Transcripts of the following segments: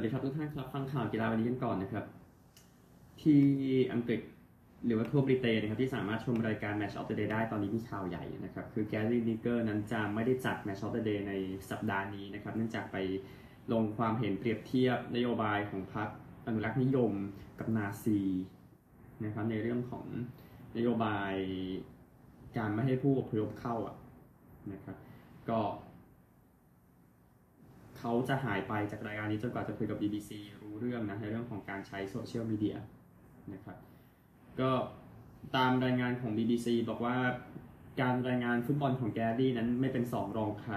วัสดีครับทุกท่านครับฟังข่าวกีฬาวันนี้กันก่อนนะครับ ที่อังกฤษหรือว่าทั่วบริเตนนะครับที่สามารถชมรายการ Match of the Day ได้ตอนนี้มีข่าวใหญ่นะครับ คือแกรี่นิเกอร์นั้นจะไม่ได้จัด Match of the Day ในสัปดาห์นี้นะครับ เนื่องจากไปลงความเห็นเปรียบเทียบนโยบายของพรรคอนุรักษ์นิยมกับนาซีนะครับในเรื่องของนโยบายการไม่ให้ผู้อพยพเข้าอะนะครับ ก็ เขาจะหายไปจากรายการนี้จนกว่าจะคุยกับ BBC รู้เรื่องนะในเรื่องของการใช้โซเชียลมีเดียนะครับก็ตามรายงานของ BBC บอกว่าการรายงานฟุตบอลของแกรี่นั้นไม่เป็นสองรองใคร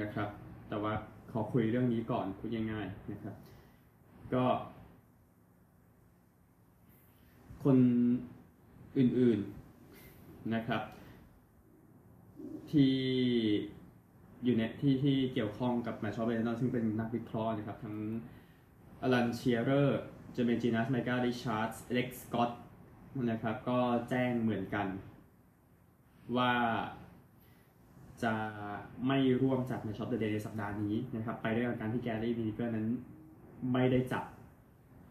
นะครับ แต่ว่าขอคุยเรื่องนี้ก่อนพูดง่ายๆนะครับ ก็คนอื่นๆนะครับ ที่ อยู่ในที่ที่เกี่ยวข้องกับ Match of the Day ซึ่งเป็นนักวิเคราะห์นะครับ ทั้งอลันเชียร์เรอร์เจอร์เมนจีนาสไมกาห์ริชาร์ดส์อเล็กซ์สกอตต์นะครับ ก็แจ้งเหมือนกัน ว่าจะไม่ร่วมจัด Match of the Day ในสัปดาห์นี้นะครับ ไปด้วยการที่แกรี่ลินิเกอร์นั้นไม่ได้จัด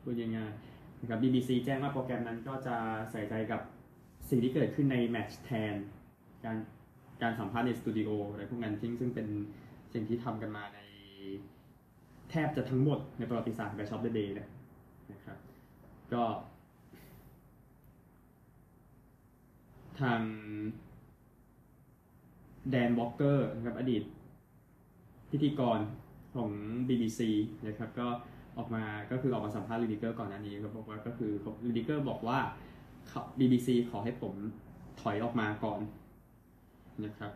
พูดง่ายๆนะครับ BBC แจ้งว่าโปรแกรมนั้นก็จะใส่ใจกับสิ่งที่เกิดขึ้นในแมตช์แทน การ การสัมภาษณ์ในสตูดิโออะไรพวกนั้นซึ่งซึ่งเป็นสิ่งที่ทำกันมาในแทบจะทั้งหมดในประวัติศาสตร์ของ Match of the Day นะครับ ก็ ทางแดนวอลเกอร์นะครับอดีต พิธีกรของ BBC นะครับ ก็ออกมาก็คือออกมาสัมภาษณ์ลินิเกอร์ก่อนหน้านี้ก็บอกว่าก็คือลินิเกอร์บอกว่า BBC ขอให้ผมถอยออกมาก่อน นะครับ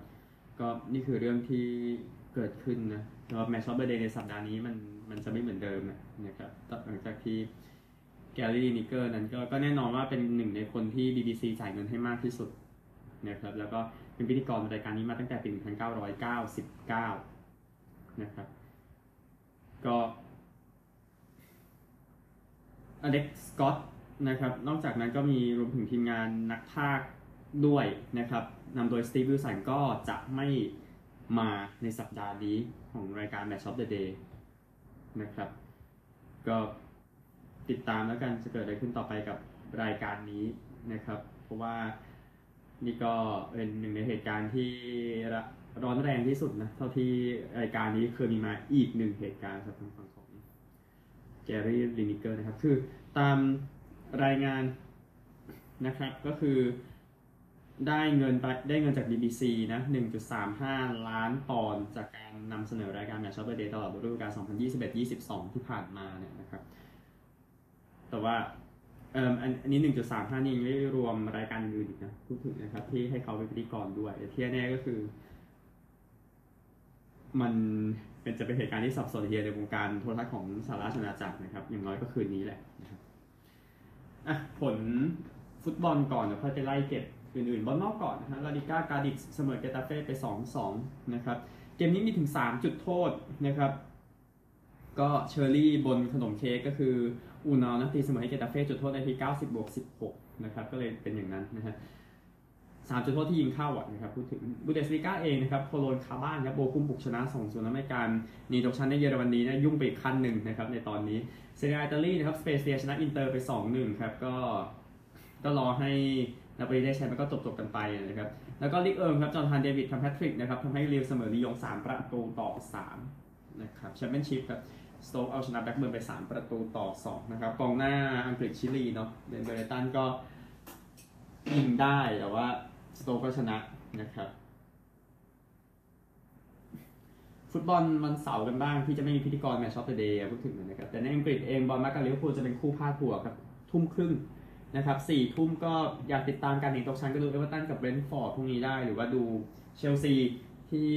ก็นี่คือเรื่องที่เกิดขึ้นนะแล้ว Match of the Day ในสัปดาห์นี้มันมันจะไม่เหมือนเดิมนะครับหลังจากที่แกรี่ลินิเกอร์นั้นก็ก็แน่นอนว่าเป็นหนึ่งในคนที่ BBC จ่ายเงินให้มากที่สุดนะครับแล้วก็เป็นพิธีกรรายการนี้มาตั้งแต่ปี 1999 นะครับ ก็อเล็กซ์สกอตนะครับ นอกจากนั้นก็มีรวมถึงทีมงานนักพาก ด้วยนะครับนำโดยสตีฟวิลสันก็จะไม่มาในสัปดาห์นี้ของรายการ Match of the Day นะครับ ก็ติดตามแล้วกันจะเกิดอะไรขึ้นต่อไปกับรายการนี้นะครับ เพราะว่านี่ก็เป็นหนึ่งในเหตุการณ์ที่ร้อนแรงที่สุดนะ เท่าที่รายการนี้เคยมีมาอีกหนึ่งเหตุการณ์สำหรับฝั่งของแกรี่ลินิเกอร์นะครับ คือตามรายงานนะครับก็คือ ได้เงินไปได้เงินจาก BBC นะ 1.35 ล้านปอนด์จากการนำเสนอรายการ Match of the Day ตลอดฤดูกาล 2021-22 ที่ผ่านมาเนี่ยนะครับ แต่ว่าเอ่ออันนี้ 1.35 นี่ยังไม่รวมรายการอื่นอีกนะพูดถึงนะครับ ที่ให้เขาเป็นพิธีกรด้วยแต่ที่แน่ก็คือ มันเป็นจะเป็นเหตุการณ์ที่สับสนเฮียในวงการโทรทัศน์ของสหราชอาณาจักรนะครับ อย่างน้อยก็คืนนี้แหละนะครับอะผลฟุตบอลก่อนเดี๋ยวค่อยไปไล่เก็บ อื่นๆบอลนอกก่อนนะฮะลาดิก้ากาดิกเสมอเกตาเฟ่ไป 2-2 นะครับ เกมนี้มีถึง 3 จุดโทษนะครับ ก็เชอร์รี่บนขนมเค้กก็คืออูนัลนะตีเสมอให้เกตาเฟ่จุดโทษในที่90 บวก 16 นะครับ ก็เลยเป็นอย่างนั้นนะฮะสามจุดโทษที่ยิงเข้าอะนะครับพูดถึงบุนเดสลีกาเองนะครับโคโลญจน์คาบ้านครับโบคุมบุกชนะส่งส่วนอเมริกันนีตกชั้นในเยอรมนีนะยุ่งไปอีกขั้นหนึ่งนะครับในตอนนี้เซเรียอิตาลีนะครับสเปเซียชนะอินเตอร์ไป 2-1 ครับก็ก็รอให้ นาโปลีได้ใช้มันก็จบจบกันไปนะครับ แล้วก็ลิกเอิร์มครับ โจนาธานเดวิดทำแฮตทริกนะครับทำให้ลีลล์เสมอลียง 3 ประตูต่อ 3 นะครับแชมเปี้ยนชิพครับสโต๊กเอาชนะแบล็คเบิร์นไป 3 ประตูต่อ 2 นะครับกองหน้าอังกฤษชิลีเนาะเบนเบรเรตันก็ยิงได้แต่ว่าสโต๊กก็ชนะนะครับ ฟุตบอลวันเสาร์กันบ้างที่จะไม่มีพิธีกร Match of the Day พูดถึงนะครับแต่ในอังกฤษเองบอร์นมัธกับลิเวอร์พูลจะเป็นคู่พาดหัวครับทุ่มครึ่ง นะครับสี่ทุ่มก็อยากติดตามการหนีตกชั้นก็ดูเอเวอร์ตันกับเบรนท์ฟอร์ดพรุ่งนี้ได้ หรือว่าดูเชลซีที่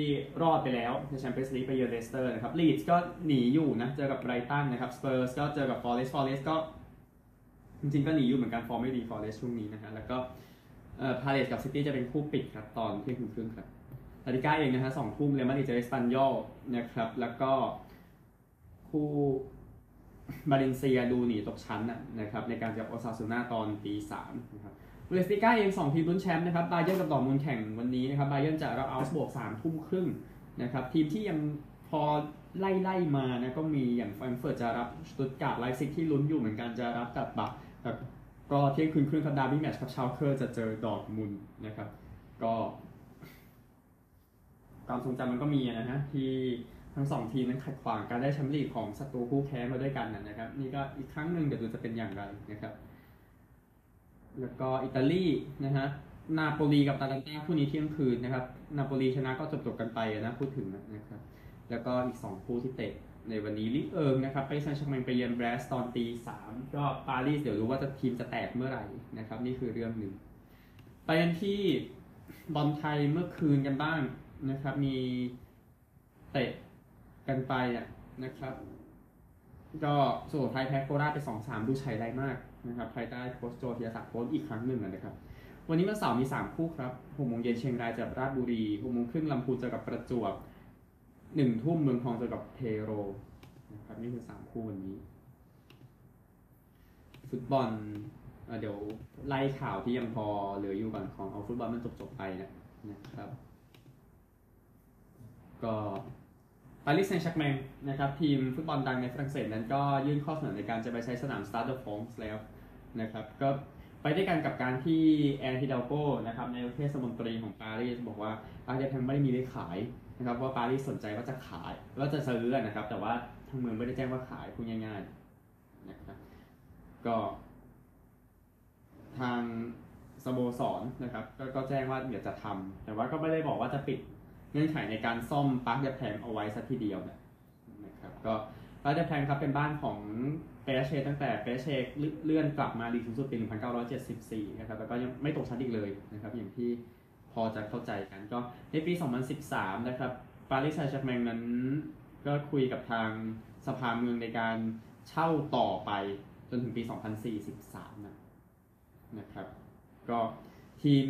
รอดไปแล้วในแชมเปี้ยนส์ลีกไปเยือนเลสเตอร์นะครับลีดส์ก็หนีอยู่นะ เจอกับไบรตันนะครับสเปอร์สก็เจอกับฟอร์เรสต์ฟอร์เรสต์ก็จริงๆก็หนีอยู่เหมือนกันฟอร์มไม่ดีฟอร์เรสต์ช่วงนี้นะฮะแล้วก็เอ่อพาเลซกับซิตี้จะเป็นคู่ปิดครับตอนเที่ยงคืนครึ่งครับลาลิก้าเองนะฮะสองทุ่มเรอัลมาดริดเจอเอสปันยอลนะครับแล้วก็คู่ บาเลนเซียดูหนีตกชั้นนะครับในการเจอโอซาซูน่าตอนตีสามนะครับบุนเดสลีกาเองสองทีมลุ้นแชมป์นะครับบาเยิร์นกับดอร์มุนแข่งวันนี้นะครับบาเยิร์นจะรับเอาก์สบวร์กสามทุ่มครึ่งนะครับทีมที่ยังพอไล่ไล่มานะก็มีอย่างแฟรงเฟิร์ตจะรับสตุตการ์ดไลป์ซิกที่ลุ้นอยู่เหมือนกันจะรับกับกลัดบัคก็เที่ยงคืนครึ่งครับดาร์บี้แมตช์ครับชาวเคอร์จะเจอดอร์มุนนะครับก็ความทรงจำมันก็มีนะฮะที่ ทั้งสองทีมนั้นขัดขวางการได้แชมป์ลีกของศัตรูคู่แค้นมาด้วยกันนะครับ นี่ก็อีกครั้งหนึ่งเดี๋ยวดูจะเป็นอย่างไรนะครับ แล้วก็อิตาลีนะฮะนาโปลีกับตาลันตาคู่นี้เที่ยงคืนนะครับ นาโปลีชนะก็จบจบกันไปนะพูดถึงนะครับ แล้วก็อีก 2 คู่ที่เตะในวันนี้ลิเอิงนะครับไปซันชร์แมงไปเยือนแบรสตอนตีสามก็ปารีสเดี๋ยวรู้ว่าจะทีมจะแตกเมื่อไหร่นะครับ นี่คือเรื่องหนึ่ง ไปกันที่บอลไทยเมื่อคืนกันบ้างนะครับ มีเตะ กันไปอะนะครับ ก็สุโขทัยแพ้โคราชไปสองสามดูชัยได้มากนะครับภายใต้โค้ชโจธีรศักดิ์โค้ชอีกครั้งหนึ่งอะนะครับ วันนี้วันเสาร์มี3คู่ครับหกโมงเย็นเชียงรายเจอกับราชบุรีหกโมงครึ่งลำพูนเจอกับประจวบหนึ่งทุ่มเมืองทองเจอกับเทโรนะครับนี่คือ3คู่วันนี้ ฟุตบอลเอเดี๋ยวไล่ข่าวที่ยังพอเหลืออยู่ก่อนของเอาฟุตบอลมันจบๆไปนะนะครับ ก็ ปารีสแซงต์แชร์กแมงนะครับทีมฟุตบอลดังในฝรั่งเศสนั้นก็ยื่นข้อเสนอในการจะไปใช้สนาม Stade de France แล้วนะครับก็ไปด้วยกันกับการที่แอนอิดัลโกนะครับนายกเทศมนตรีของปารีสบอกว่าปารีสยังไม่ได้มีได้ขายนะครับว่าปารีสสนใจว่าจะขายว่าจะซื้อนะครับแต่ว่าทางเมืองไม่ได้แจ้งว่าขายพูดง่ายๆนะครับก็ทางสโมสรนะครับกก็แจ้งว่าเดี๋ยวจะทำแต่ว่าก็ไม่ได้บอกว่าจะปิด เงื่อนไขในการซ่อมปาร์คเดแพงเอาไว้สักทีเดียวนะนะครับก็ปาร์คเดแพงครับเป็นบ้านของเปเชตั้งแต่เปเชเลื่อนกลับมาลีกสูงสุดปี1974นะครับแล้วก็ยังไม่ตกชั้นอีกเลยนะครับอย่างที่พอจะเข้าใจกันก็ในปี 2013 นะครับปารีสแซงต์แชร์แมงนั้นก็คุยกับทางสภาเมืองในการเช่าต่อไปจนถึงปี 2043 นะนะครับ ก็ทีม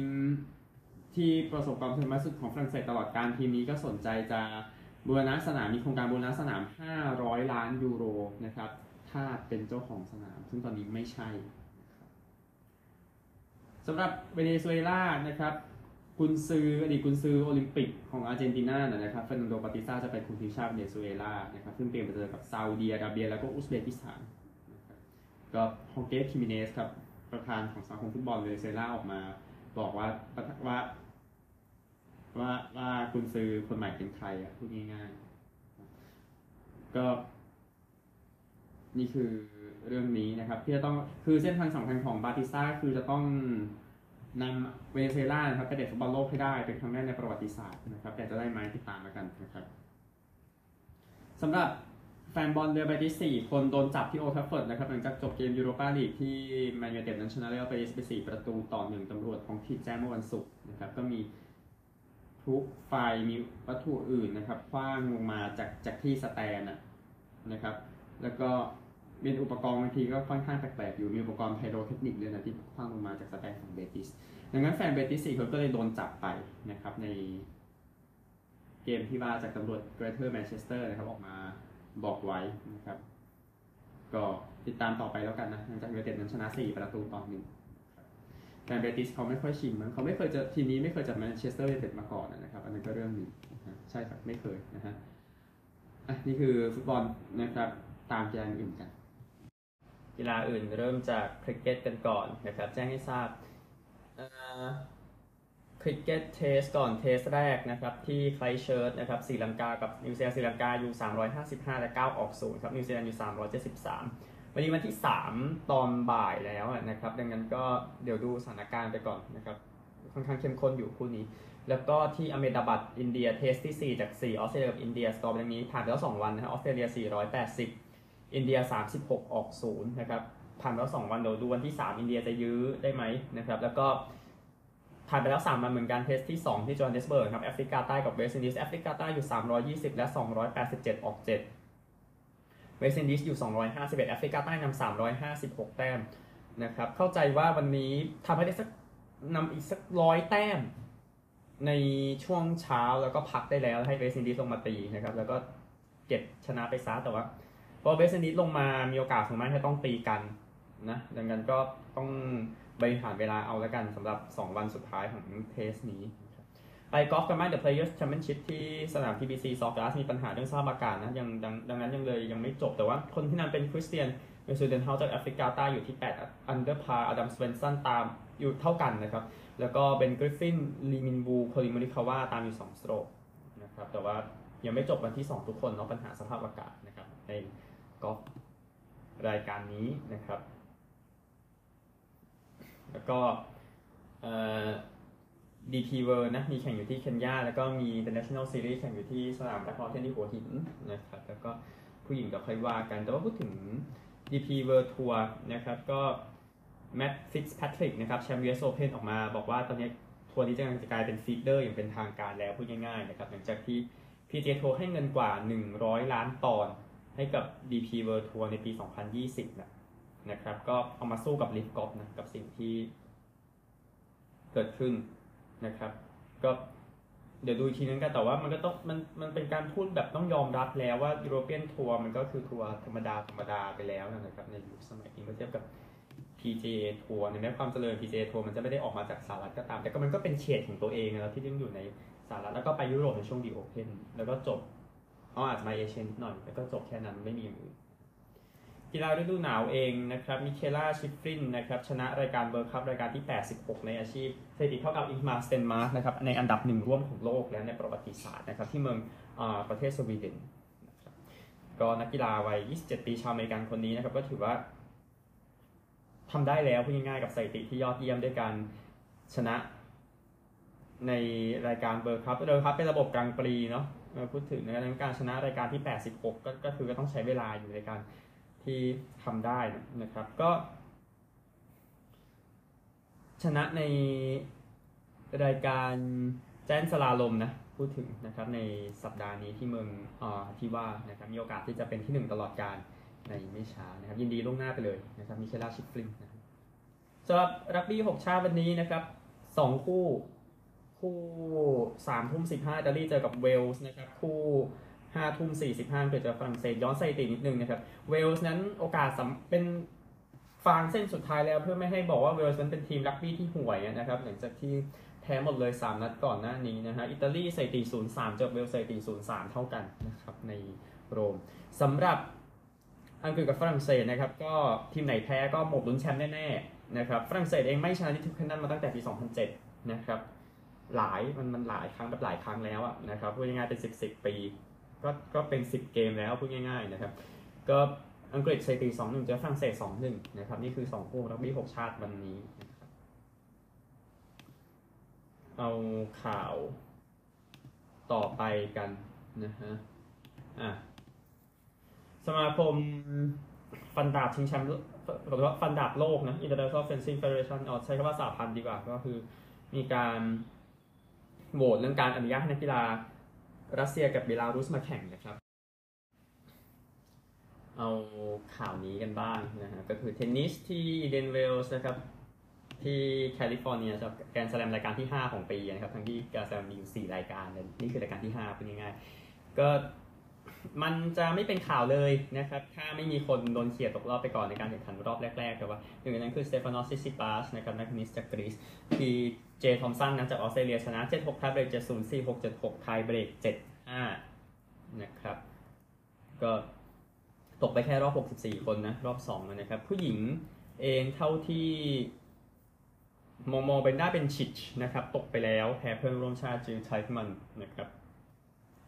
ที่ประสบความสำเร็จมากสุดของฝรั่งเศสตลอดการทีมนี้ก็สนใจจะบูรณะสนามมีโครงการบูรณะสนาม 500 ล้านยูโรนะครับ ถ้าเป็นเจ้าของสนาม ซึ่งตอนนี้ไม่ใช่สำหรับเวเนซุเอลานะครับกุนซืออดีตกุนซือโอลิมปิกของอาร์เจนตินานะครับเฟร์นันโดบาติสตาจะเป็นคุมทีมชาติเวเนซุเอลานะครับซึ่งเตรียมจะเจอกับซาอุดีอาระเบีย แล้วก็อุซเบกิสถานนะครับก็ฮอร์เกฆิเมเนสครับประธานของสมาคมฟุตบอลเวเนซุเอลาออกมา บอกว่าว่า ว่าว่ากุนซือคนใหม่เป็นใครอะพูดง่ายๆ ก็ นี่คือเรื่องนี้นะครับ ที่จะต้องคือเส้นทางสำคัญของบาติสต้าคือจะต้องนำเวเนซุเอลานะครับไปเตะฟุตบอลโลกให้ได้เป็นครั้งแรกในประวัติศาสตร์นะครับ แต่จะได้ไหมติดตามแล้วกันนะครับสำหรับแฟนบอลเรือใบที่ 4 คนโดนจับที่โอลด์แทรฟฟอร์ดนะครับหลังจากจบเกมยูโรปาลีกที่แมนยูไนเต็ดนั้นชนะเรอัลเบติสไป 4 ประตูต่อหนึ่งตำรวจท้องที่แจ้งเมื่อวันศุกร์นะครับก็มี พลุไฟมีวัตถุอื่นนะครับขว้างลงมาจากจากที่ standนะครับ แล้วก็เป็นอุปกรณ์บางทีก็ค่อนข้างแปลกๆอยู่มีอุปกรณ์ pyrotechnic เลยนะที่ขว้างลงมาจาก stand ของเบติสดังนั้นแฟนเบติสสี่คนก็เลยโดนจับไปนะครับในเกมที่ว่าจากตำรวจเกรเทอร์แมนเชสเตอร์นะครับออกมาบอกไว้นะครับ ก็ติดตามต่อไปแล้วกันนะหลังจากยูไนเต็ดนั้นชนะ 4 ประตูต่อหนึ่ง แต่เบติสเขาไม่ค่อยชินมั้งเขาไม่เคยเจอทีมนี้ไม่เคยจับแมนเชสเตอร์ยูไนเต็ดมาก่อนนะครับ อันนั้นก็เรื่องหนึ่งใช่ครับไม่เคยนะฮะอะนี่คือฟุตบอลนะครับตามกีฬาอื่นกัน กีฬาอื่นเริ่มจากคริกเก็ตกันก่อนนะครับแจ้งให้ทราบคริกเก็ต test ก่อน test แรกนะครับที่ไครสต์เชิร์ชนะครับศรีลังกากับนิวซีแลนด์ศรีลังกาอยู่ 355 และ 9 ออกศูนย์ครับนิวซีแลนด์อยู่ 373 วันนี้วันที่ 3 ตอนบ่ายแล้วนะครับ ดังนั้นก็เดี๋ยวดูสถานการณ์ไปก่อนนะครับค่อนข้างเข้มข้นอยู่คู่นี้ แล้วก็ที่อาห์เมดาบัดอินเดีย test ที่ 4 จาก 4 ออสเตรเลียกับอินเดียสกอร์เป็นนี้ผ่านไปแล้ว 2 วันนะครับออสเตรเลีย 480 อินเดีย 36 ออกศูนย์นะครับ ผ่านไปแล้ว 2 วันเดี๋ยวดูวันที่ 3 อินเดียจะยื้อได้ไหมนะครับ แล้วก็ผ่านไปแล้ว 3 วันเหมือนกัน test ที่ 2 ที่โจฮันเนสเบิร์กครับแอฟริกาใต้กับเวสต์อินดีสแอฟริกาใต้อยู่ 320 และ 287 ออก 7 เวสต์อินดีสอยู่ 251 แอฟริกาใต้นำ356 แต้มนะครับ เข้าใจว่าวันนี้ทำให้ได้สักนำอีกสักร้อยแต้ม ในช่วงเช้าแล้วก็พักได้แล้วให้เวสต์อินดีสลงมาตีนะครับ แล้วก็เก็บชนะไปซะแต่ว่าพอเวสต์อินดีสลงมามีโอกาสสูงมากที่ต้องตีกันนะดังนั้นก็ต้องบริหารเวลาเอาแล้วกันสำหรับ 2 วันสุดท้ายของ test นี้ กอล์ฟกันไหม The Players Championship ที่สนาม PBC s o c c e r มีปัญหาเรื่องสภาพอากาศนะยังดังดังนั้นยังเลยยังไม่จบแต่ว่าคนที่นำเป็นคริสเตียนเบซุยเดนเฮาท์จากแอฟริกาใต้อยู่ที่ 8 under par อดัมสเวนส์สันตามอยู่เท่ากันนะครับ แล้วก็เป็นกริฟฟินลีมินวูคอลลินโมริกาวาตามอยู่ 2 stroke นะครับแต่ว่ายังไม่จบวันที่ 2 ทุกคนเนาะปัญหาสภาพอากาศนะครับในกอล์ฟรายการนี้นะครับ แล้วก็เอ่อ DP World นะมีแข่งอยู่ที่เคนยาแล้วก็มี International Series แข่งอยู่ที่สนามแบล็คเมาน์เทนที่หัวหินนะครับแล้วก็ผู้หญิงก็ค่อยว่ากัน แต่ว่าพูดถึง DP World Tour นะครับก็แม t ฟิ t แพทริกนะครับแชมป์ US Open ออกมาบอกว่าตอนนี้ทัวร์นี้จะกำลังจะกลายเป็น feeder อย่างเป็นทางการแล้วพูดง่ายๆนะครับหลังจากที่ PGA Tour ให้เงินกว่า 100 ล้านปอนด์ให้กับ DP World Tour ในปี 2020นะนะครับก็เอามาสู้กับ LIV Golf นะกับสิ่งที่เกิดขึ้น นะครับ ก็เดี๋ยวดูอีกทีนึงกันแต่ว่ามันก็ต้องมันมันเป็นการพูดแบบต้องยอมรับแล้วว่า European Tour มันก็คือทัวร์ธรรมดาธรรมดาไปแล้วนะครับในยุคสมัยนี้เมื่อเทียบกับ PGA ทัวร์ในแม้ความเจริญ PGA ทัวร์มันจะไม่ได้ออกมาจากสหรัฐก็ตาม แต่ก็มันก็เป็นเฉดของตัวเองนะที่ยังอยู่ในสหรัฐแล้วก็ไปยุโรปในช่วง The Open แล้วก็จบเอาอาจจะมาเอเชียนิดหน่อยแล้วก็จบแค่นั้นไม่มีอื่น กีฬาฤดูหนาวเองนะครับมิเคลาชิฟฟรินนะครับชนะรายการเวิลด์คัพรายการที่ 86 ในอาชีพสถิติเท่ากับอิงเกมาร์สเตนมาร์กนะครับในอันดับหนึ่งร่วมของโลกและในประวัติศาสตร์นะครับที่เมืองอประเทศสวีเดนนะครับก็นักกีฬาวัย 27 ปีชาวอเมริกันคนนี้นะครับก็ถือว่าทำได้แล้วพูดง่ายๆกับสถิติที่ยอดเยี่ยมด้วยการชนะในรายการเวิลด์คัพเวิลด์คัพเป็นระบบกรังด์ปรีซ์เนาะพูดถึงในการชนะรายการที่ 86 ก็ก็คือก็ต้องใช้เวลาอยู่ในการ ที่ทำได้นะครับก็ ชนะในรายการแจ้นสลาลมนะพูดถึงนะครับในสัปดาห์นี้ที่เมืองอที่ว่านะครับมีโอกาสที่จะเป็นที่หนึ่งตลอดการในไม่ช้านะครับ ยินดีล่วงหน้าไปเลยนะครับมิเชล่าชิฟลิงนะครับสำหรับรักบี้หกชาติวันนี้นะครับสองคู่ คู่สามทุ่มสิบห้าอิตาลีเจอกับเวลส์นะครับ คู่ ห้าทุ่มสี่สิบห้าเกิดจากฝรั่งเศสย้อนสถิตินิดนึงนะครับ เวลส์นั้นโอกาสเป็นฟางเส้นสุดท้ายแล้วเพื่อไม่ให้บอกว่าเวลส์นั้นเป็นทีมรักบี้ที่ห่วยนะครับ หลังจากที่แพ้หมดเลย 3 นัดก่อนหน้านี้นะฮะอิตาลีสถิติ0-3เจอเวลส์สถิติ0-3 เท่ากันนะครับในโรมสำหรับอังกฤษกับฝรั่งเศสนะครับก็ทีมไหนแพ้ก็หมดลุ้นแชมป์แน่ๆนะครับฝรั่งเศสเองไม่ชนะที่ทุกคะแนนมาตั้งแต่ปี 2007 นะครับหลายมันมันหลายครั้งแบบหลายครั้งแล้วนะครับพูดง่ายๆเป็น 10 10 ปี ก็ก็เป็น 10 เกมแล้วพูดง่ายๆนะครับ ก็อังกฤษสถิติ2-1เจอฝรั่งเศส2-1นะครับนี่คือ2คู่รักบี้6ชาติวันนี้ เอาข่าวต่อไปกันนะฮะอะสมาคมฟันดาบชิงแชมป์หรือว่าฟันดาบโลกนะ International Fencing Federation เอาใช้คำว่าสาพันธ์ดีกว่า ก็คือมีการโหวตเรื่องการอนุญาตให้นักกีฬา รัสเซียกับเบลารุสมาแข่งนะครับ เอาข่าวนี้กันบ้างนะฮะก็คือเทนนิสที่อินเดียนเวลส์นะครับที่แคลิฟอร์เนียจะแกรนด์สแลมรายการที่ 5 ของปีนะครับทั้งที่แกรนด์สแลมมีอยู่4รายการนี่คือรายการที่ 5 เป็นง่ายๆก็ มันจะไม่เป็นข่าวเลยนะครับ ถ้าไม่มีคนโดนเขี่ยตกรอบไปก่อนในการแข่งขันรอบแรกๆ แต่ว่าหนึ่งในนั้นคือสเตฟานอสซิตซิปาสนะครับนักเทนนิสจากกรีซที่เจทอมสันนะจากออสเตรเลียชนะ 7-6ทายเบรก7-0 4-6 7-6ทายเบรก7-5 นะครับ ก็ตกไปแค่รอบ 64 คนนะ รอบ2นะครับ ผู้หญิงเองเท่าที่มองมองเป็นได้เป็นชิชนะครับ ตกไปแล้วแพ้เพื่อนร่วมชาติจิลไทมันนะครับ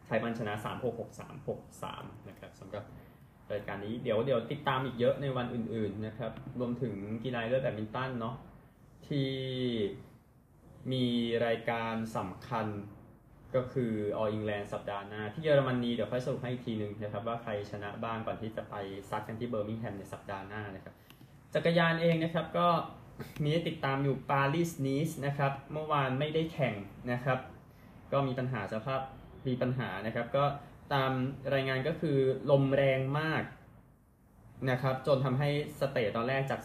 ไทมันชนะ 3 6 6 3 6 3 นะครับสำหรับรายการนี้เดี๋ยวเดี๋ยวติดตามอีกเยอะในวันอื่นๆนะครับรวมถึงกีฬาเลือดแบดมินตันเนาะที่มีรายการสำคัญก็คือ All England สัปดาห์หน้า ที่เยอรมนีเดี๋ยวค่อยสรุปให้อีกทีหนึ่งนะครับว่าใครชนะบ้างก่อนที่จะไปซัดกันที่เบอร์มิงแฮมในสัปดาห์หน้านะครับจักรยานเองนะครับก็มีติดตามอยู่ปารีสนีสนะครับเมื่อวานไม่ได้แข่งนะครับ ก็มีปัญหาสภาพ มีปัญหานะครับ ก็ตามรายงานก็คือลมแรงมากนะครับ จนทำให้สเตตตอนแรกจาก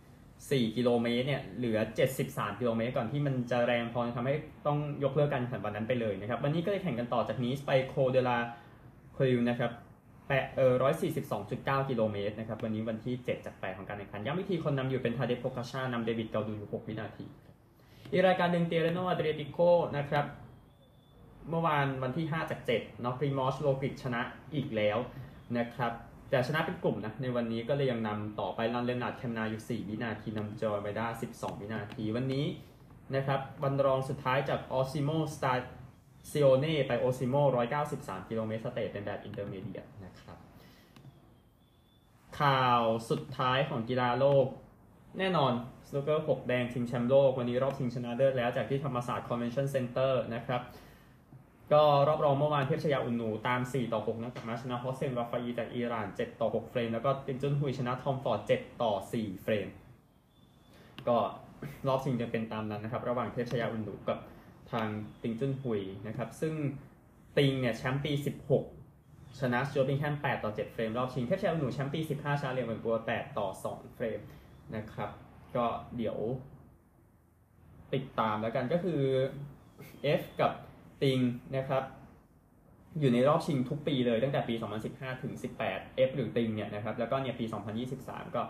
224 กิโลเมตรเนี่ยเหลือ 73 กิโลเมตรก่อนที่มันจะแรงพอทำให้ต้องยกเลิกการแข่งขันวันนั้นไปเลยนะครับ วันนี้ก็เลยแข่งกันต่อจากนี้ไปโคเดลาคริวนะครับแปะเออ142.9กิโลเมตรนะครับ วันนี้วันที่7จาก8ของการแข่งขันย้ำวิธีคนนำอยู่เป็นทาเดโปกาชานำเดวิดเกาดูอยู่6วินาที อีกรายการหนึ่งเตเรโนอาเดรติโกนะครับ เมื่อวานวันที่ 5 จาก7เนาะพรีมอสโลกิชนะอีกแล้วนะครับ แต่ชนะเป็นกลุ่มนะ ในวันนี้ก็เลยยังนำต่อไปลันเลนาร์ดแคมนาอยู่ 4 วินาทีนำจอยไวด้า 12 วินาทีวันนี้นะครับวันรองสุดท้ายจากออซิโมสตาร์ซิโอเน่ไปโอซิโม193 กิโลเมตรสเตทเป็นแบบอินเตอร์เมเดียนะครับ ข่าวสุดท้ายของกีฬาโลก แน่นอนสโนเกอร์6แดงชิงแชมป์โลก วันนี้รอบชิงชนะเลิศแล้วจากที่ธรรมศาสตร์คอนเวนชั่นเซ็นเตอร์นะครับ ก็รอบรองเมื่อวานเทพไชยาอุ่นหนูตาม 4 ต่อ 6 นะจากมาชนะ Hossein Vafaei จากอิหร่าน 7 ต่อ 6 เฟรม แล้วก็ติงจุนฮุยชนะ Tom Ford 7 ต่อ 4 เฟรม ก็รอบชิงจะเป็นตามนั้นนะครับ ระหว่างเทพไชยาอุ่นหนูกับทางติงจุนฮุยนะครับ ซึ่งติงเนี่ยแชมป์ปี 16 ชนะ Stuart Bingham 8 ต่อ 7 เฟรม รอบชิงเทพไชยาอุ่นหนูแชมป์ปี 15ชนะเลียงเหวินโบ 8ต่อ 2 เฟรมนะครับ ก็เดี๋ยวติดตามแล้วกันก็คือ F กับ ติงนะครับอยู่ในรอบชิงทุกปีเลยตั้งแต่ปี 2015 ถึง 18 F หรือติงเนี่ยนะครับแล้วก็เนี่ยปี 2023 ก็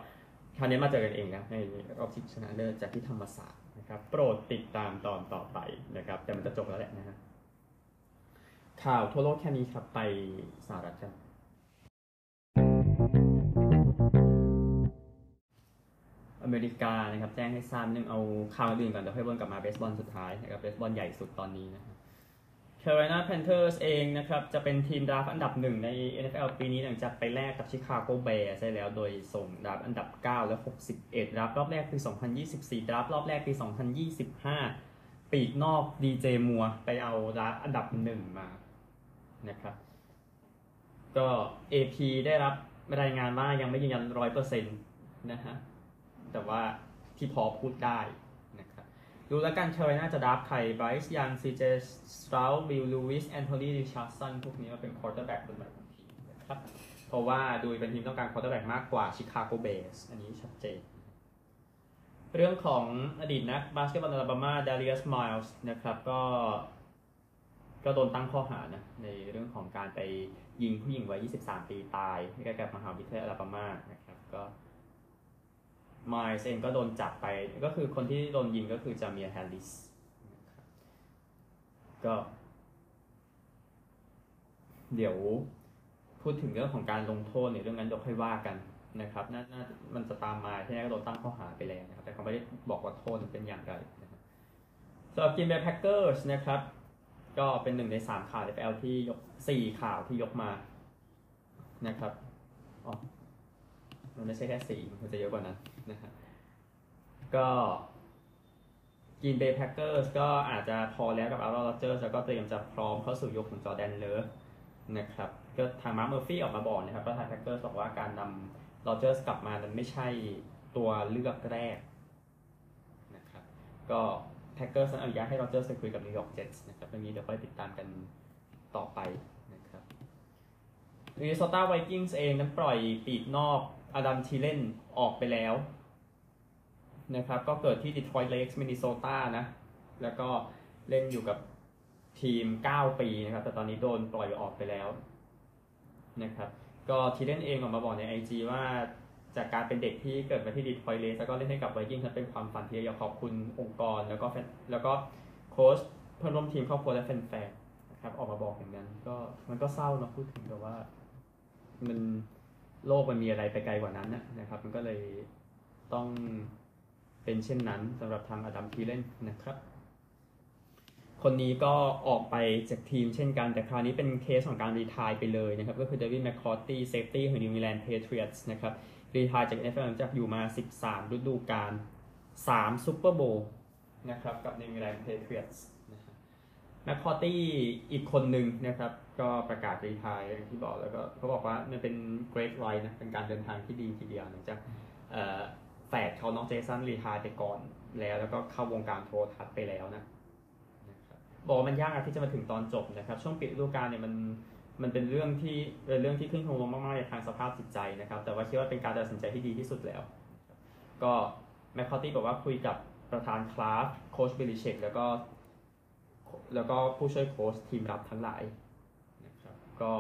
คราวนี้มาเจอกันเองนะในรอบชิงชนะเลิศจากที่ธรรมศาสตร์นะครับโปรดติดตามตอนต่อไปนะครับแต่มันจะจบแล้วแหละนะฮะข่าวทั่วโลกแค่นี้ครับไปสหรัฐกันอเมริกานะครับแจ้งให้ทราบนึงเอาข่าวอื่นก่อนเดี๋ยวค่อยวนกลับมาเบสบอลสุดท้ายนะครับเบสบอลใหญ่สุดตอนนี้นะครับ Carolina Panthers เองนะครับ จะเป็นทีม draft อันดับหนึ่งใน NFL ปีนี้หลังจากไปแลกกับ Chicago Bears ใช่แล้วโดยส่ง draft อันดับ 9 และ 61 draft รอบแรกปี 2024 draft รอบแรกปี 2025 ปีกนอก DJ มัวไปเอาดราฟอันดับหนึ่งมานะครับก็ AP ได้รับรายงานว่ายังไม่ยืนยัน100%นะฮะ แต่ว่าที่พอพูดได้ ดูแล้ว Panthers น่าจะ draft ใคร Bryce Young CJ Stroud Will Levis Anthony Richardson พวกนี้มาเป็น quarterback เป็นแบบทีมนะครับ เพราะว่าดูเป็นทีมต้องการ quarterback มากกว่า Chicago Bears อันนี้ชัดเจน เรื่องของอดีตนักบาสเกตบอล Alabama Darius Miles นะครับก็ก็โดนตั้งข้อหานะในเรื่องของการไปยิงผู้หญิงวัย 23 ปีตายใกล้กับมหาวิทยาลัยอลาบามานะครับก็ มายเองก็โดนจับไป ก็คือคนที่โดนยิงก็คือจามีแฮร์ริสก็ เดี๋ยวพูดถึงเรื่องของการลงโทษในเรื่องนั้นเดี๋ยวค่อยว่ากันนะครับน่าน่ามันจะตามมาที่นี่ก็โดนตั้งข้อหาไปแล้วนะครับ แต่เขาไม่ได้บอกว่าโทษเป็นอย่างไรนะครับสำหรับ Green Bay Packers นะครับ ก็เป็นหนึ่งในสามข่าว NFL ที่ยกสี่ข่าวที่ยกมานะครับอ๋อ มันไม่ใช่แค่สี่มันจะเยอะกว่านั้นนะฮะก็ Green Bay Packers ก็อาจจะพอแล้วกับอาร์โรโรเจอร์แล้วก็เตรียมจะพร้อมเข้าสู่ยุคของ Jordan Love นะครับก็ทาง Mark Murphy ออกมาบอกนะครับว่าทาง Packers บอกว่าการนำ Rodgers กลับมานั้นไม่ใช่ตัวเลือกแรกนะครับก็ Packers อนุญาตให้ Rodgers คุยกับ New York Jets นะครับเรื่องนี้เดี๋ยวค่อยติดตามกันต่อไปนะครับ Minnesota Vikings เองนั้นปล่อยปีกนอก Adam Thielen ออกไปแล้วนะครับ ก็เกิดที่ Detroit Lakes Minnesota นะ แล้วก็เล่นอยู่กับทีม 9 ปีนะครับ แต่ตอนนี้โดนปล่อยออกไปแล้วนะครับ ก็ทีเลนเองออกมาบอกใน IG ว่าจากการเป็นเด็กที่เกิดมาที่ดีทรอยต์เลกส์แล้วก็เล่นให้กับไวกิ้งนั้นเป็นความฝันที่อยากขอบคุณองค์กร แล้วก็แฟนแล้วก็โค้ชเพื่อนร่วมทีมครอบครัวและแฟนๆนะครับออกมาบอกอย่างนั้นก็มันก็เศร้าเนาะพูดถึงแต่ว่ามัน โลกมันมีอะไรไปไกลกว่านั้นนะครับ มันก็เลยต้องเป็นเช่นนั้นสำหรับทางอดัมทีเล่นนะครับ คนนี้ก็ออกไปจากทีมเช่นกันแต่คราวนี้เป็นเคสของการ retire ไปเลยนะครับ ก็คือ Devin McCourty safety ของ New England Patriots นะครับ retire จาก NFL จากอยู่มา 13 ฤดูกาล3 Super Bowl นะครับกับ New England Patriots นะครับแมคคอตี้อีกคนหนึ่งนะครับ ก็ประกาศ retire อย่างที่บอกแล้วก็เขาบอกว่ามันเป็นเกร t ไ i นะเป็นการเดินทางที่ดีทีเดียวหลังจากแฝดเขาน้อง Jason retire ไปก่อนแล้ว แล้วก็เข้าวงการโทรทัศน์ไปแล้วนะบอกมันยากอะที่จะมาถึงตอนจบนะครับ ช่วงปิดฤดูกาลเนี่ยมันมันเป็นเรื่องที่เป็นเรื่องที่ขึ้นลงลงมากๆในทางสภาพจิตใจนะครับ แต่ว่าคิดว่าเป็นการตัดสินใจที่ดีที่สุดแล้ว ก็ McCourty บอกว่าคุยกับประธาน Kraft โค้ช Belichick แล้วก็ แล้วก็ผู้ช่วยโค้ชทีมรับทั้งหลายนะครับก็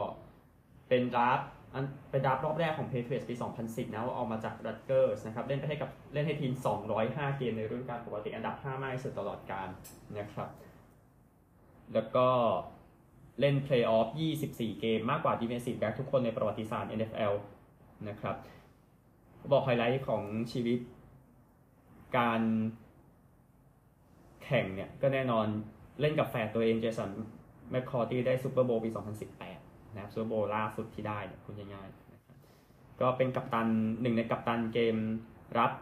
เป็น draft อันเป็น draft รอบแรกของ Patriots ปี 2010 นะว่าออกมาจาก Rutgers นะครับเล่นไปให้กับเล่นให้ทีม 205 เกมในฤดูกาลปกติอันดับ 5 มากที่สุดตลอดกาลนะครับ แล้วก็เล่นเพลย์ออฟ 24 เกมมากกว่า defensive back ทุกคนในประวัติศาสตร์ NFL นะครับ บอกไฮไลท์ของชีวิตการแข่งเนี่ยก็แน่นอน เล่นกับแฝดตัวเอง Jason McCourty ได้ Super Bowl ปี 2018 นะครับ Super Bowl ล่าสุดที่ได้เนี่ยคุณง่ายๆนะครับก็เป็นกัปตันหนึ่งในกัปตันเกมรับ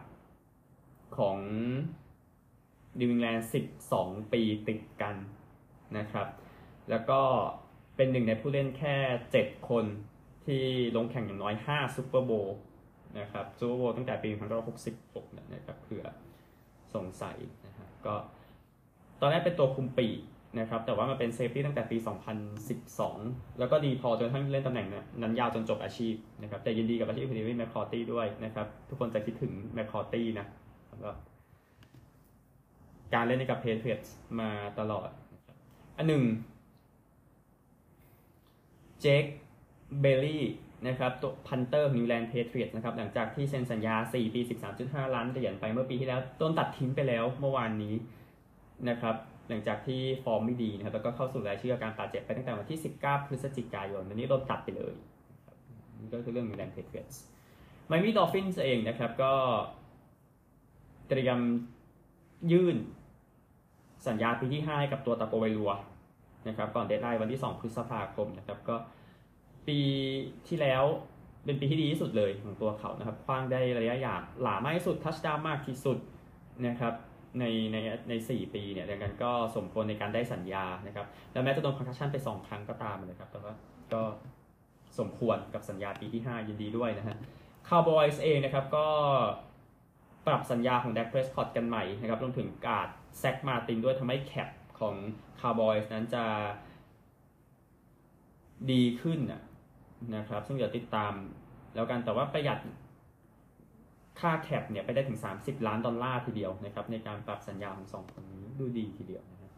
ของ New England 12 ปีติดกันนะครับ แล้วก็เป็นหนึ่งในผู้เล่นแค่ 7 คนที่ลงแข่งอย่างน้อย 5 Super Bowl นะครับ Super Bowl ตั้งแต่ปี 1966 นะครับเผื่อสงสัยนะฮะก็ ตอนแรกเป็นตัวคุมปีกนะครับ แต่ว่ามาเป็น safety ตั้งแต่ปี 2012 แล้วก็ดีพอจนทั้งเล่นตำแหน่งนั้นยาวจนจบอาชีพนะครับ แต่ยินดีกับอาชีพคุณ Devin McCourty ด้วยนะครับ ทุกคนจะคิดถึง McCourty นะสำหรับการเล่นในกับ Patriots มาตลอด อันหนึ่ง Jake Bailey นะครับตัว punter New England Patriots นะครับหลังจากที่เซ็นสัญญา 4 ปี 13.5 ล้านเหรียญไปเมื่อปีที่แล้วต้นตัดทิ้งไปแล้วเมื่อวานนี้ นะครับหลังจากที่ฟอร์มไม่ดีนะครับแล้วก็เข้าสู่รายชื่อการบาดเจ็บไปตั้งแต่วันที่ 19 พฤศจิกายนวันนี้โดนตัดไปเลยนี่ก็คือเรื่อง New England Patriots Miami Dolphins เองนะครับก็เตรียมยื่นสัญญาปีที่ 5 กับตัว Tagovailoa นะครับก่อน deadline วันที่ 2 พฤษภาคมนะครับก็ปีที่แล้วเป็นปีที่ดีที่สุดเลยของตัวเขานะครับขว้างได้ระยะยาวหลามากที่สุด touchdown มากที่สุดนะครับ ในในในสี่ปีเนี่ยดังนั้นก็สมควรในการได้สัญญานะครับ แล้วแม้จะโดน concussion ไป 2 ครั้งก็ตามนะครับ แต่ว่าก็สมควรกับสัญญาปีที่ 5 ยินดีด้วยนะฮะคาวบอยส์เองนะครับก็ปรับสัญญาของ Dak Prescott กันใหม่นะครับรวมถึงการ Zack Martin ด้วยทำให้ cap ของคาวบอยส์นั้นจะดีขึ้นนะครับ ซึ่งเดี๋ยวติดตามแล้วกันแต่ว่าประหยัด ค่า cap เนี่ยไปได้ถึง 30 ล้านดอลลาร์ทีเดียวนะครับในการปรับสัญญาของสองคนนี้ดูดีทีเดียวนะครับ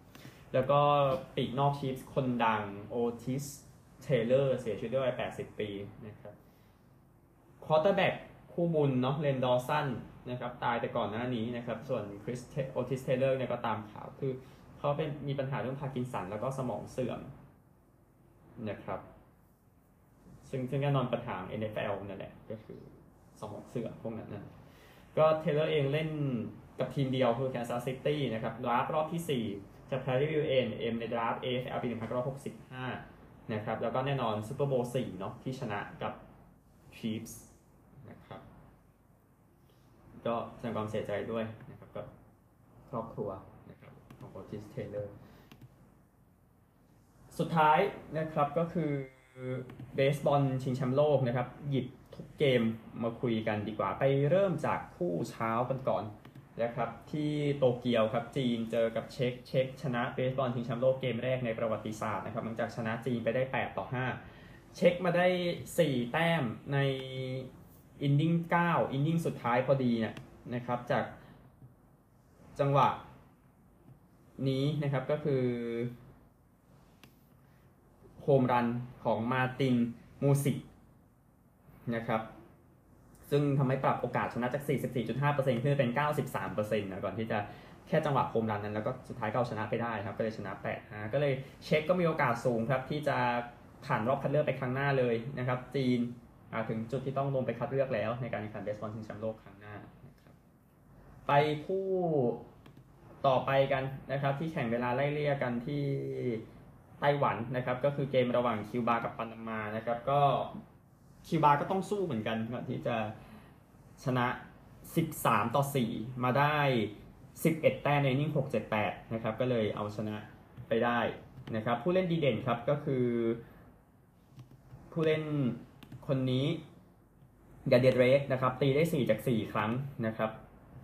แล้วก็ปีกนอก Chiefs คนดัง Otis Taylor เสียชีวิตด้วยวัย80 ปีนะครับ quarterback คู่บุญเนาะ Len Dawson นะครับตายแต่ก่อนหน้านี้นะครับส่วน Chiefs Otis Taylor เนี่ยก็ตามข่าวคือเขาเป็นมีปัญหาเรื่องพาร์กินสันแล้วก็สมองเสื่อมนะครับซึ่งซึ่งแน่นอนปัญหา NFL นั่นแหละก็คือ สมองเสื่อมพวกนั้นนะก็เทเลอร์เองเล่นกับทีมเดียวคือ Kansas City นะครับ draft รอบที่ 4 จาก Prairie View A&M ในดราฟ AFL ปี1965 นะครับ แล้วก็แน่นอน Super Bowl 4เนาะที่ชนะกับ Chiefs นะครับ ก็แสดงความเสียใจด้วยนะครับกับครอบครัวนะครับของ Otis Taylor สุดท้ายนะครับก็คือเบสบอลชิงแชมป์โลกนะครับ หยิบ ทุกเกมมาคุยกันดีกว่า ไปเริ่มจากคู่เช้ากันก่อนนะครับที่โตเกียวครับจีนเจอกับเช็กเช็กชนะเบสบอลชิงแชมป์โลกเกมแรกในประวัติศาสตร์นะครับหลังจากชนะจีนไปได้ 8 ต่อ 5 เช็คมาได้ 4 แต้มใน inning 9 inning สุดท้ายพอดีเนี่ยนะครับจากจังหวะนี้นะครับก็คือโฮมรันของมาร์ตินมูซิก นะครับ ซึ่งทำให้ปรับโอกาสชนะจาก 44.5%ขึ้นเป็น 93%นะก่อนที่จะแค่จังหวะโฮมรันนั้น แล้วก็สุดท้ายก็เอาชนะไปได้ครับ ก็เลยชนะ8ฮะก็เลยเช็คก็มีโอกาสสูงครับ ที่จะผ่านรอบคัดเลือกไปครั้งหน้าเลยนะครับ จีนถึงจุดที่ต้องลงไปคัดเลือกแล้ว ในการแข่งขันเบสบอลชิงแชมป์โลกครั้งหน้านะครับไปคู่ต่อไปกันนะครับ ที่แข่งเวลาไล่เลี่ยกันที่ไต้หวันนะครับ ก็คือเกมระหว่างคิวบากับปานามานะครับ ก็ คิวบาก็ต้องสู้เหมือนกันก่อนที่จะชนะ 13 ต่อ 4 มาได้ 11 แต้มในนิ่ง6 7 8 นะครับ ก็เลยเอาชนะไปได้นะครับ ผู้เล่นดีเด่นครับก็คือ ผู้เล่นคนนี้กาเดียเรกนะครับ ตีได้ 4 จาก 4 ครั้งนะครับ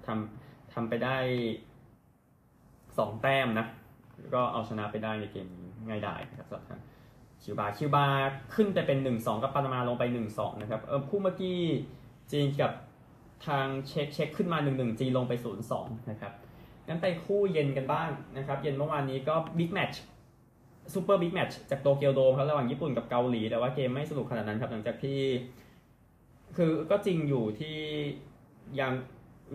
ทำทำไปได้ 2 แต้มนะ ก็เอาชนะไปได้ในเกมนี้ง่ายได้ครับสำหรับ คิวบาคิวบาขึ้นไปเป็น 1-2 กับปานามาลงไป 1-2 นะครับเออคู่เมื่อกี้จีนกับทางเช็กเช็กขึ้นมา 1-1 จีนลงไป 0-2 นะครับงั้นไปคู่เย็นกันบ้างนะครับ เย็นเมื่อวานนี้ก็บิ๊กแมตช์ซูเปอร์บิ๊กแมตช์จากโตเกียวโดมครับระหว่างญี่ปุ่นกับเกาหลี แต่ว่าเกมไม่สนุกขนาดนั้นครับหลังจากที่ คือก็จริงอยู่ที่ยัง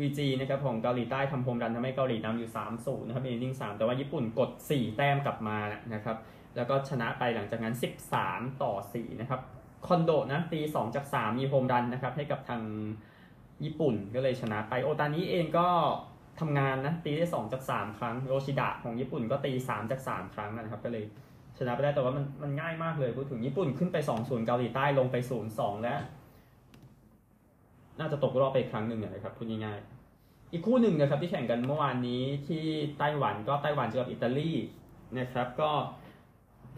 อึยจีนะครับของเกาหลีใต้ทำโฮมรันทำให้เกาหลีนำอยู่3 0นะครับใน inning 3แต่ว่าญี่ปุ่นกด 4 แต้มกลับมานะครับ แล้วก็ชนะไปหลังจากนั้น 13 ต่อ 4 นะครับ คอนโดนะตี 2 จาก 3 มีโฮมรันนะครับ ให้กับทางญี่ปุ่นก็เลยชนะไปโอตานี้เองก็ทำงานนะ ตีได้ 2 จาก 3 ครั้งโรชิดะของญี่ปุ่นก็ตี 3 จาก 3 ครั้งนะครับ ก็เลยชนะไปได้แต่ว่ามันมันง่ายมากเลยพูดถึงญี่ปุ่นขึ้นไป2-0เกาหลีใต้ลงไป0-2แล้วน่าจะตกรอบไปอีกครั้งหนึ่งนะครับพูดง่ายๆอีกคู่หนึ่งนะครับที่แข่งกันเมื่อวานนี้ที่ไต้หวันก็ไต้หวันเจอกับอิตาลีนะครับ ก็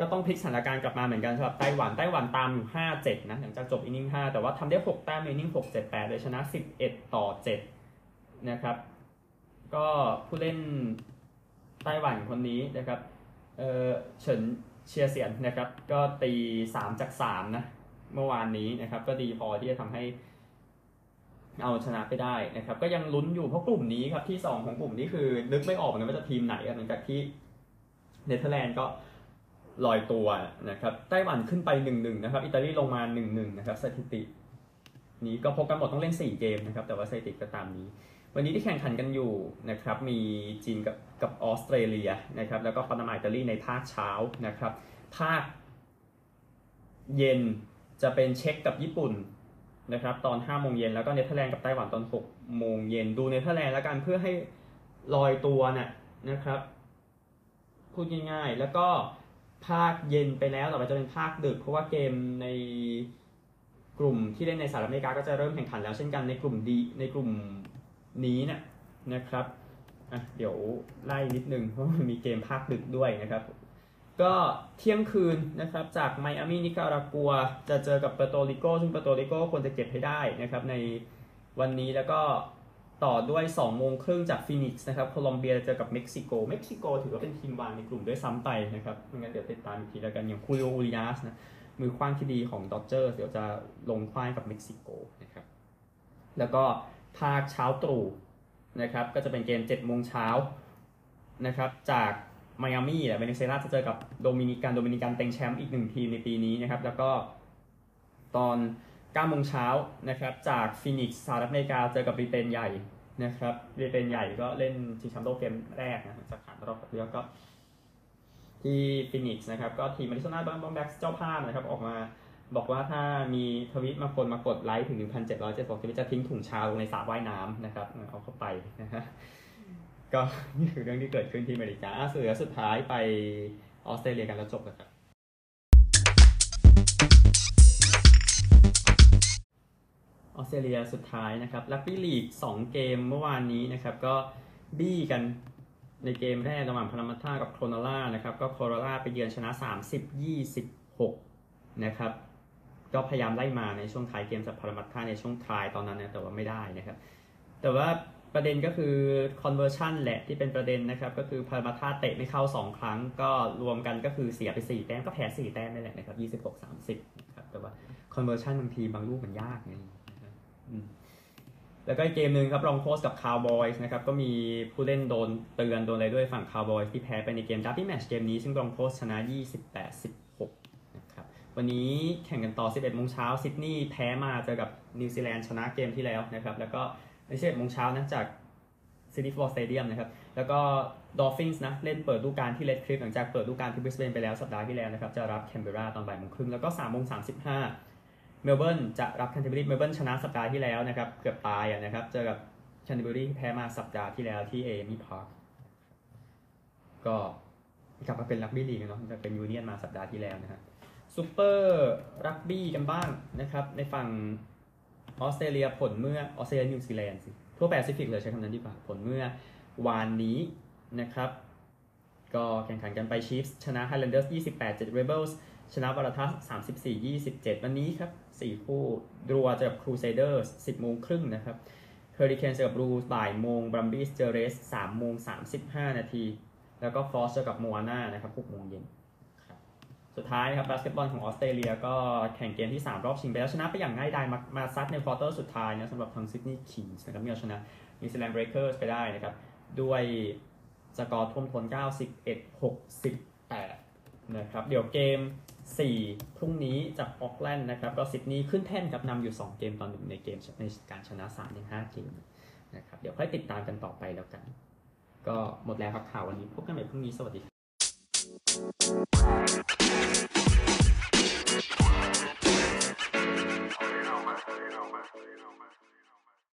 ก็ต้องพลิกสถานการณ์กลับมาเหมือนกันสำหรับไต้หวันไต้หวันตามอยู่ 5-7 นะหลังจากจบอินนิ่ง 5 แต่ว่าทำได้ 6 แต้มในอินนิ่ง 6 7 8 เลยชนะ 11 ต่อ 7 นะครับ ก็ผู้เล่นไต้หวันคนนี้นะครับเออเฉินเชียเซียนนะครับ ก็ตี 3 จาก 3 นะ เมื่อวานนี้นะครับ ก็ดีพอที่จะทำให้เอาชนะไปได้นะครับ ก็ยังลุ้นอยู่เพราะกลุ่มนี้ครับที่ 2 ของกลุ่มนี้คือนึกไม่ออกเหมือนกันว่าจะทีมไหนกันหลังจากที่เนเธอร์แลนด์ก็ ลอยตัวนะครับไต้หวันขึ้นไป 1-1นะครับอิตาลีลงมา 1-1นะครับสถิติ นี้ก็พบกันหมดต้องเล่น 4 เกมนะครับแต่ว่าสถิติก็ตามนี้ วันนี้ที่แข่งขันกันอยู่นะครับมีจีนกับกับออสเตรเลียนะครับแล้วก็ปานามาอิตาลีในภาคเช้านะครับภาคเย็นจะเป็นเช็กกับญี่ปุ่นนะครับตอน5โมงเย็นแล้วก็เนเธอร์แลนด์กับไต้หวันตอน6โมงเย็นดูเนเธอร์แลนด์แล้วกันเพื่อให้ลอยตัวน่ะนะครับพูดง่ายๆแล้วก็ ภาคเย็นไปแล้วต่อไปจะเป็นภาคดึก เพราะว่าเกมในกลุ่มที่เล่นในสหรัฐอเมริกาก็จะเริ่มแข่งขันแล้วเช่นกันในกลุ่มดีในกลุ่มนี้นะนะครับอะเดี๋ยวไล่นิดนึงเพราะมันมีเกมภาคดึกด้วยนะครับ ก็เที่ยงคืนนะครับจากไมอามีนิการากัว จะเจอกับเปโตริโกซึ่งเปโตริโกควรจะเก็บให้ได้นะครับในวันนี้แล้วก็ ต่อด้วย2โมงครึ่งจากฟินิกส์นะครับโคลอมเบียเจอกับเม็กซิโก เม็กซิโกถือว่าเป็นทีมวางในกลุ่มด้วยซ้ำไปนะครับงั้นเดี๋ยวติดตามอีกทีแล้วกันอย่างฆูลิโออูริอัสนะมือขว้างที่ดีของดอ d เจอร์เดี๋ยวจะลงขว้างกับเม็กซิโกนะครับแล้วก็ภาคเช้าตรู่นะครับก็จะเป็นเกม7โมงเช้านะครับจากไมอามี่เวเนซุเอลาจะเจอกับโดมินิกันโดมินิกันเต็งแชมป์อีกหนึ่งทีมในปีนี้นะครับแล้วก็ตอน 9โมงเช้านะครับจากฟินิกส์สหรัฐอเมริกาเจอกับบริเตนใหญ่นะครับบริเตนใหญ่ก็เล่นชิงแชมป์โลกเกมแรกนะจากผ่านรอบเลือกก็ ที่ฟินิกส์นะครับก็ทีมอาริโซนา Diamondbacks เจ้าภาพนะครับออกมาบอกว่าถ้ามีทวิตมาคนมากดไลค์ถึง 1,776จะทิ้งถุงชาลงในสระว่ายน้ำนะครับเอาเข้าไปนะฮะก็นี่คือเรื่องที่เกิดขึ้นที่อเมริกาอะสื่อสุดท้ายไปออสเตรเลียกันแล้วจบนะครับ ออสเตรเลียสุดท้ายนะครับลักบี้ลีก2เกมเมื่อวานนี้นะครับก็บี้กันในเกมแรกระหว่างพารามาธากับโครนาล่านะครับก็โครนาล่าไปเยือนชนะ 30-26 นะครับก็พยายามไล่มาในช่วงท้ายเกมจากพารามาธาในช่วงท้ายตอนนั้นนะแต่ว่าไม่ได้นะครับ แต่ว่าประเด็นก็คือ conversion แหละที่เป็นประเด็นนะครับ ก็คือพารามัตตาเตะไม่เข้า 2 ครั้ง ก็รวมกันก็คือเสียไป 4 แต้มก็แพ้ 4 แต้มนี่แหละนะครับ 26-30นะครับแต่ว่า conversion บางทีบางลูกมันยากไง แล้วก็เกมหนึ่งครับ Broncos กับคาวบอยส์นะครับก็มีผู้เล่นโดนเตือนโดนอะไรด้วยฝั่งคาวบอยส์ที่แพ้ไปในเกม derby match เกมนี้ซึ่ง Broncos ชนะ 28-16 นะครับ วันนี้แข่งกันต่อ 11โมงเช้าซิดนีย์แพ้มาเจอกับนิวซีแลนด์ชนะเกมที่แล้วนะครับ แล้วก็ใน11โมงเช้านะจากซิดนีย์ฟุตบอลสเตเดียมนะครับ แล้วก็ Dolphins นะ เล่นเปิดฤดูกาลที่เรดคลิฟฟ์หลังจากเปิดฤดูกาลที่บริสเบนไปแล้วสัปดาห์ที่แล้วนะครับ จะรับแคนเบราตอนบ่ายโมงครึ่งแล้วก็3โมง35 เมลเบิร์นจะรับแคนเทอร์เบอรี่เมลเบิร์นชนะสัปดาห์ที่แล้วนะครับ เกือบตายนะครับ เจอกับแคนเทอร์เบอรี่แพ้มาสัปดาห์ที่แล้วที่เอมี่พาร์คก็กลับมาเป็นรักบี้ลีกเนาะจะเป็น union มาสัปดาห์ที่แล้วนะฮะซูเปอร์รักบี้กันบ้างนะครับ ในฝั่งออสเตรเลียผลเมื่อออสเตรเลียนิวซีแลนด์สิทั่วแปซิฟิกเลยใช้คำนั้นดีกว่าผลเมื่อวานนี้นะครับ ก็แข่งขันกันไป Chiefs ชนะ Highlanders 28 7 Rebels ชนะ Waratahs 34 27 วันนี้ครับ 4 คู่ Drua เจอกับ Crusaders 10โมงครึ่งนะครับ Hurricanes เจอกับบลูบ่ายโมง Brumbies เจอ Reds 3โมง35 นาที แล้วก็ Force เจอกับโมอาน่านะครับ6โมงเย็นสุดท้ายนะครับบาสเกตบอลของออสเตรเลียก็แข่งเกมที่ 3 รอบชิงไปแล้วชนะไปอย่างง่ายดายมามาซัดใน quarter สุดท้ายนะสำหรับทางซิดนีย์คิงส์นะครับมีเอาชนะนิวซีแลนด์เบรเกอร์สไปได้นะครับด้วยสกอร์ท่วมท้น91 68นะครับเดี๋ยวเกม 4 พรุ่งนี้จากออกแลนด์นะครับ ก็ซิดนีย์ขึ้นแท่นกับนำอยู่ 2 เกมตอนหนึ่งในเกมในการชนะ3ใน5เกมนะครับเดี๋ยวค่อยติดตามกันต่อไปแล้วกัน ก็หมดแล้วครับข่าววันนี้พบกันใหม่พรุ่งนี้สวัสดีครับ